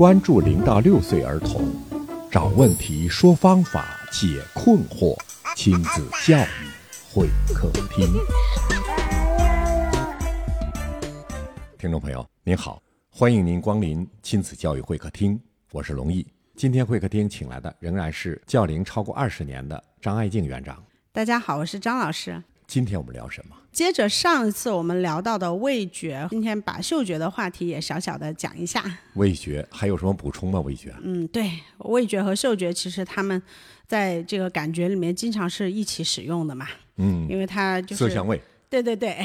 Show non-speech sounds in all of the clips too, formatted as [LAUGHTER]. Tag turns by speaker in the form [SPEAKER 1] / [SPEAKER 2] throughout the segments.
[SPEAKER 1] 关注零到六岁儿童，找问题，说方法，解困惑，亲子教育会客厅。听众朋友您好，欢迎您光临亲子教育会客厅，我是龙毅。今天会客厅请来的仍然是教龄超过二十年的张爱静园长。
[SPEAKER 2] 大家好，我是张老师。
[SPEAKER 1] 今天我们聊什么？
[SPEAKER 2] 接着上一次我们聊到的味觉，今天把嗅觉的话题也小小的讲一下。
[SPEAKER 1] 味觉还有什么补充吗？味觉？
[SPEAKER 2] 嗯，对，味觉和嗅觉其实他们在这个感觉里面经常是一起使用的嘛。
[SPEAKER 1] 嗯，
[SPEAKER 2] 因为它就是
[SPEAKER 1] 色香味。
[SPEAKER 2] 对对对，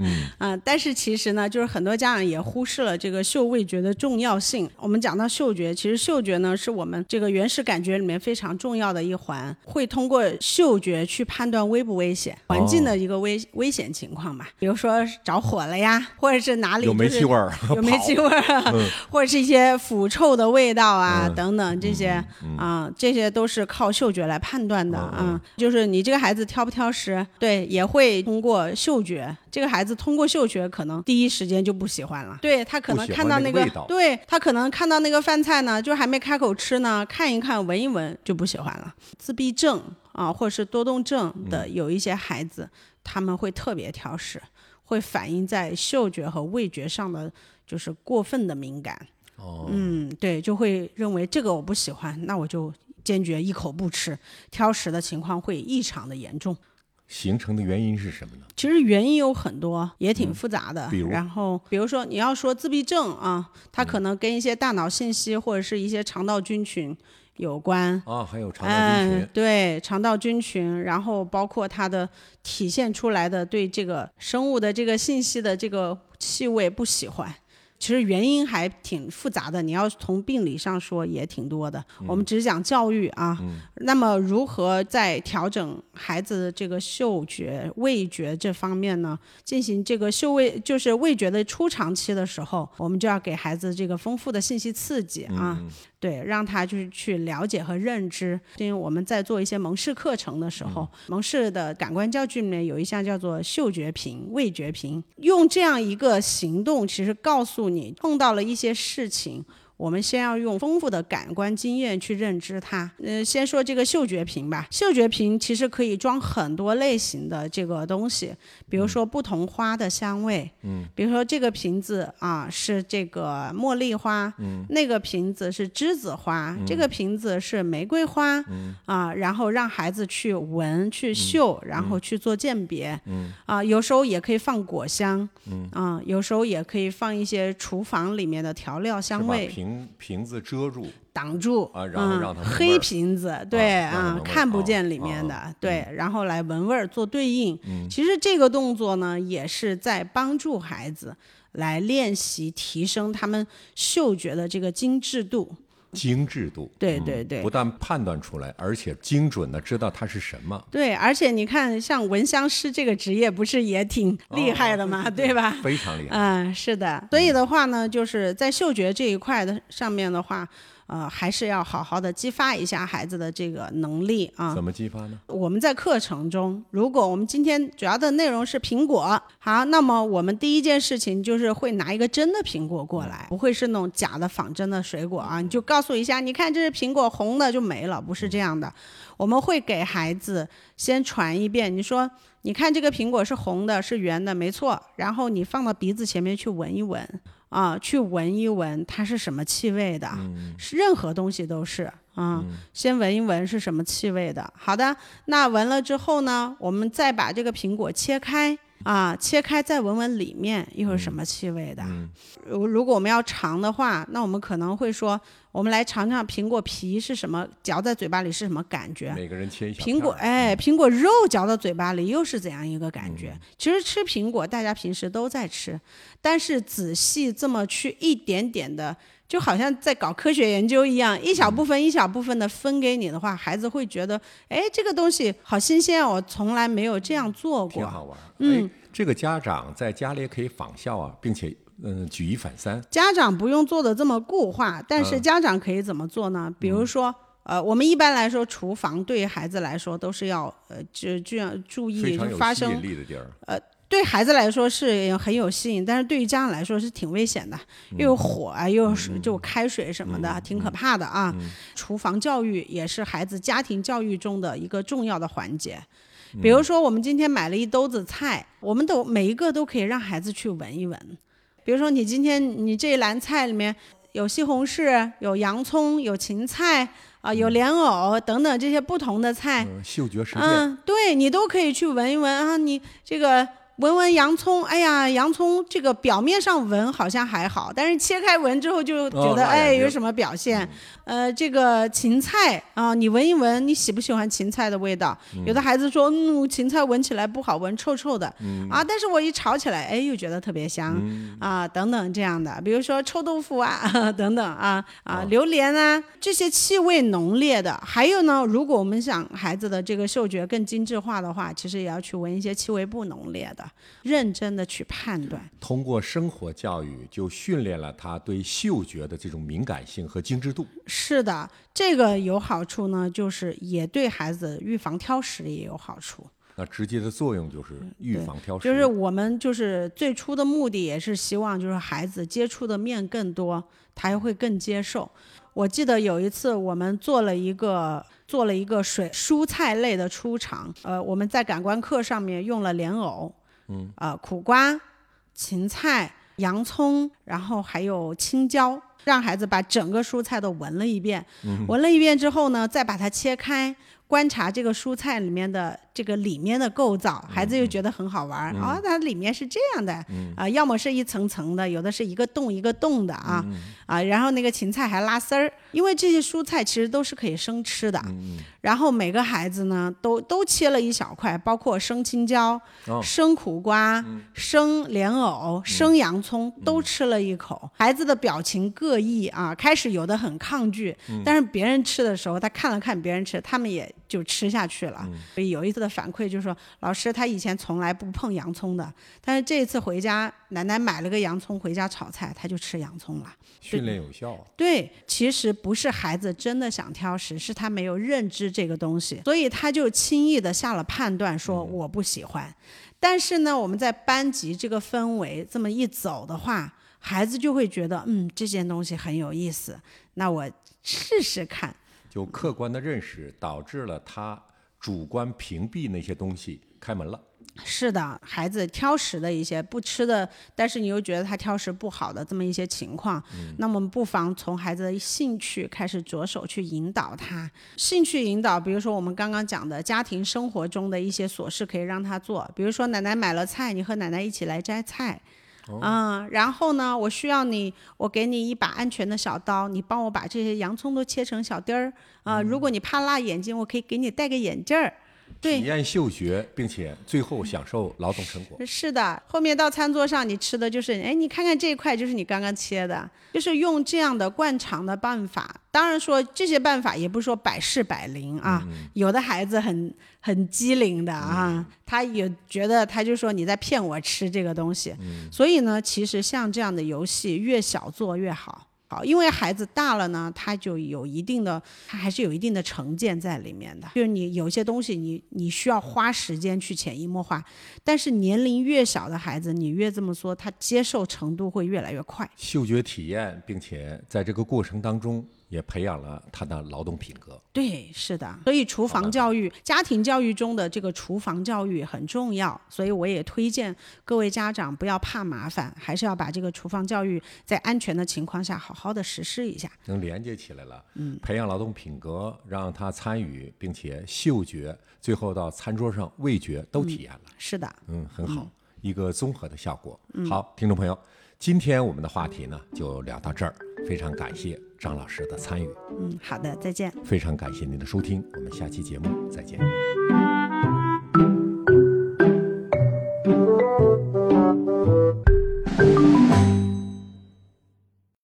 [SPEAKER 1] 嗯 [LAUGHS]
[SPEAKER 2] 啊，但是其实呢，就是很多家长也忽视了这个嗅味觉的重要性。我们讲到嗅觉，其实嗅觉呢是我们这个原始感觉里面非常重要的一环，会通过嗅觉去判断危不危险，环境的一个危危险情况嘛。比如说着火了呀，或者是哪里
[SPEAKER 1] 有煤气味儿，[LAUGHS]
[SPEAKER 2] 有煤气味儿，或者是一些腐臭的味道啊等等这些啊，这些都是靠嗅觉来判断的啊。就是你这个孩子挑不挑食，对，也会通过。嗅觉，这个孩子通过嗅觉可能第一时间就不喜欢了。对他可能看到
[SPEAKER 1] 那
[SPEAKER 2] 个，对他可能看到那个饭菜呢，就还没开口吃呢，看一看，闻一闻就不喜欢了。自闭症啊，或者是多动症的有一些孩子，他们会特别挑食，会反映在嗅觉和味觉上的就是过分的敏感。
[SPEAKER 1] 哦，
[SPEAKER 2] 嗯，对，就会认为这个我不喜欢，那我就坚决一口不吃，挑食的情况会异常的严重。
[SPEAKER 1] 形成的原因是什么呢？
[SPEAKER 2] 其实原因有很多，也挺复杂的。
[SPEAKER 1] 比如，
[SPEAKER 2] 然后比如说你要说自闭症啊，它可能跟一些大脑信息或者是一些肠道菌群有关
[SPEAKER 1] 啊，还有肠道菌群。
[SPEAKER 2] 对，肠道菌群，然后包括它的体现出来的对这个生物的这个信息的这个气味不喜欢。其实原因还挺复杂的，你要从病理上说也挺多的。我们只讲教育啊，那么如何在调整孩子这个嗅觉、味觉这方面呢？进行这个嗅味，就是味觉的初长期的时候，我们就要给孩子这个丰富的信息刺激啊。对，让他就是去了解和认知。因为我们在做一些蒙氏课程的时候，蒙氏的感官教具里面有一项叫做嗅觉屏、味觉屏，用这样一个行动，其实告诉你碰到了一些事情。我们先要用丰富的感官经验去认知它。呃，先说这个嗅觉瓶吧。嗅觉瓶其实可以装很多类型的这个东西，比如说不同花的香味。
[SPEAKER 1] 嗯。
[SPEAKER 2] 比如说这个瓶子啊是这个茉莉花，
[SPEAKER 1] 嗯。
[SPEAKER 2] 那个瓶子是栀子花，这个瓶子是玫瑰花。
[SPEAKER 1] 嗯。
[SPEAKER 2] 啊，然后让孩子去闻、去嗅，然后去做鉴别。
[SPEAKER 1] 嗯。
[SPEAKER 2] 啊，有时候也可以放果香。
[SPEAKER 1] 嗯。
[SPEAKER 2] 啊，有时候也可以放一些厨房里面的调料香味。
[SPEAKER 1] 瓶瓶子遮住，
[SPEAKER 2] 挡住。
[SPEAKER 1] 啊，然后让
[SPEAKER 2] 它黑瓶子，对啊，看不见里面
[SPEAKER 1] 的，
[SPEAKER 2] 对，然后来闻味儿做对应。
[SPEAKER 1] 嗯，
[SPEAKER 2] 其实这个动作呢，也是在帮助孩子来练习提升他们嗅觉的这个精致度。
[SPEAKER 1] 精致度，
[SPEAKER 2] 对对对，
[SPEAKER 1] 不但判断出来，而且精准的知道它是什么。
[SPEAKER 2] 对，而且你看，像闻香师这个职业，不是也挺厉害的吗？对吧？
[SPEAKER 1] 非常厉害。
[SPEAKER 2] 嗯，是的。所以的话呢，就是在嗅觉这一块的上面的话。呃，还是要好好的激发一下孩子的这个能力啊。
[SPEAKER 1] 怎么激发呢？
[SPEAKER 2] 我们在课程中，如果我们今天主要的内容是苹果，好，那么我们第一件事情就是会拿一个真的苹果过来，不会是那种假的仿真的水果啊。你就告诉一下，你看这是苹果，红的就没了，不是这样的。我们会给孩子先传一遍，你说，你看这个苹果是红的，是圆的，没错。然后你放到鼻子前面去闻一闻。啊，去闻一闻它是什么气味的，是任何东西都是啊，先闻一闻是什么气味的。好的，那闻了之后呢，我们再把这个苹果切开。啊，切开再闻闻里面又是什么气味的？如如果我们要尝的话，那我们可能会说，我们来尝尝苹果皮是什么，嚼在嘴巴里是什么感觉？
[SPEAKER 1] 每个人切一
[SPEAKER 2] 苹果，哎，苹果肉嚼到嘴巴里又是怎样一个感觉？其实吃苹果，大家平时都在吃，但是仔细这么去一点点的。就好像在搞科学研究一样，一小部分一小部分的分给你的话，孩子会觉得，哎，这个东西好新鲜，我从来没有这样做过，
[SPEAKER 1] 挺好玩。嗯，这个家长在家里也可以仿效啊，并且嗯举一反三。
[SPEAKER 2] 家长不用做的这么固化，但是家长可以怎么做呢？比如说，呃，我们一般来说，厨房对于孩子来说都是要呃就就要注意发生
[SPEAKER 1] 引力的地儿。
[SPEAKER 2] 呃。对孩子来说是很有吸引，但是对于家长来说是挺危险的，又有火啊，又有水，就开水什么的，挺可怕的啊。厨房教育也是孩子家庭教育中的一个重要的环节。比如说，我们今天买了一兜子菜，我们都每一个都可以让孩子去闻一闻。比如说，你今天你这一篮菜里面有西红柿、有洋葱、有芹菜啊，有莲藕等等这些不同的菜，
[SPEAKER 1] 嗅觉实验，
[SPEAKER 2] 嗯，对你都可以去闻一闻啊，你这个。闻闻洋葱，哎呀，洋葱这个表面上闻好像还好，但是切开闻之后就觉得哎有什么表现？呃，这个芹菜啊，你闻一闻，你喜不喜欢芹菜的味道？有的孩子说，嗯，芹菜闻起来不好闻，臭臭的。啊，但是我一炒起来，哎，又觉得特别香啊，等等这样的，比如说臭豆腐啊，[LAUGHS] 等等啊啊，榴莲啊，这些气味浓烈的。还有呢，如果我们想孩子的这个嗅觉更精致化的话，其实也要去闻一些气味不浓烈的。认真的去判断，
[SPEAKER 1] 通过生活教育就训练了他对嗅觉的这种敏感性和精致度。
[SPEAKER 2] 是的，这个有好处呢，就是也对孩子预防挑食也有好处。
[SPEAKER 1] 那直接的作用就是预防挑食。
[SPEAKER 2] 就是我们就是最初的目的也是希望就是孩子接触的面更多，他也会更接受。我记得有一次我们做了一个做了一个水蔬菜类的出场，呃，我们在感官课上面用了莲藕。
[SPEAKER 1] 嗯
[SPEAKER 2] 呃，苦瓜、芹菜、洋葱，然后还有青椒，让孩子把整个蔬菜都闻了一遍。闻了一遍之后呢，再把它切开，观察这个蔬菜里面的。这个里面的构造，孩子又觉得很好玩儿啊！它里面是这样的啊，要么是一层层的，有的是一个洞一个洞的啊啊，然后那个芹菜还拉丝儿，因为这些蔬菜其实都是可以生吃的。然后每个孩子呢，都都切了一小块，包括生青椒、生苦瓜、生莲藕、生洋葱，都吃了一口。孩子的表情各异啊，开始有的很抗拒，但是别人吃的时候，他看了看别人吃，他们也就吃下去了。所以有一次。的反馈就是说，老师他以前从来不碰洋葱的，但是这一次回家，奶奶买了个洋葱回家炒菜，他就吃洋葱了。
[SPEAKER 1] 训练有效。
[SPEAKER 2] 对，其实不是孩子真的想挑食，是他没有认知这个东西，所以他就轻易的下了判断，说我不喜欢。但是呢，我们在班级这个氛围这么一走的话，孩子就会觉得，嗯，这件东西很有意思，那我试试看。
[SPEAKER 1] 就客观的认识导致了他。主观屏蔽那些东西，开门了。
[SPEAKER 2] 是的，孩子挑食的一些不吃的，但是你又觉得他挑食不好的这么一些情况，那么我们不妨从孩子的兴趣开始着手去引导他。兴趣引导，比如说我们刚刚讲的家庭生活中的一些琐事，可以让他做。比如说奶奶买了菜，你和奶奶一起来摘菜。啊，然后呢，我需要你，我给你一把安全的小刀，你帮我把这些洋葱都切成小丁儿。啊，如果你怕辣眼睛，我可以给你戴个眼镜儿。
[SPEAKER 1] 体验嗅觉，并且最后享受劳动成果。
[SPEAKER 2] 是的，后面到餐桌上，你吃的就是，哎，你看看这一块就是你刚刚切的，就是用这样的惯常的办法。当然说这些办法也不是说百试百灵啊，有的孩子很很机灵的啊，他也觉得他就说你在骗我吃这个东西。所以呢，其实像这样的游戏越小做越好。好因为孩子大了呢，他就有一定的，他还是有一定的成见在里面的。就是你有些东西，你你需要花时间去潜移默化，但是年龄越小的孩子，你越这么说，他接受程度会越来越快。
[SPEAKER 1] 嗅觉体验，并且在这个过程当中。也培养了他的劳动品格。
[SPEAKER 2] 对，是的。所以厨房教育、家庭教育中的这个厨房教育很重要。所以我也推荐各位家长不要怕麻烦，还是要把这个厨房教育在安全的情况下好好的实施一下。
[SPEAKER 1] 能连接起来了，嗯，培养劳动品格，让他参与，并且嗅觉，最后到餐桌上味觉都体验了。
[SPEAKER 2] 是的，
[SPEAKER 1] 嗯，很好，一个综合的效果。好，听众朋友，今天我们的话题呢就聊到这儿。非常感谢张老师的参与。
[SPEAKER 2] 嗯，好的，再见。
[SPEAKER 1] 非常感谢您的收听，我们下期节目再见。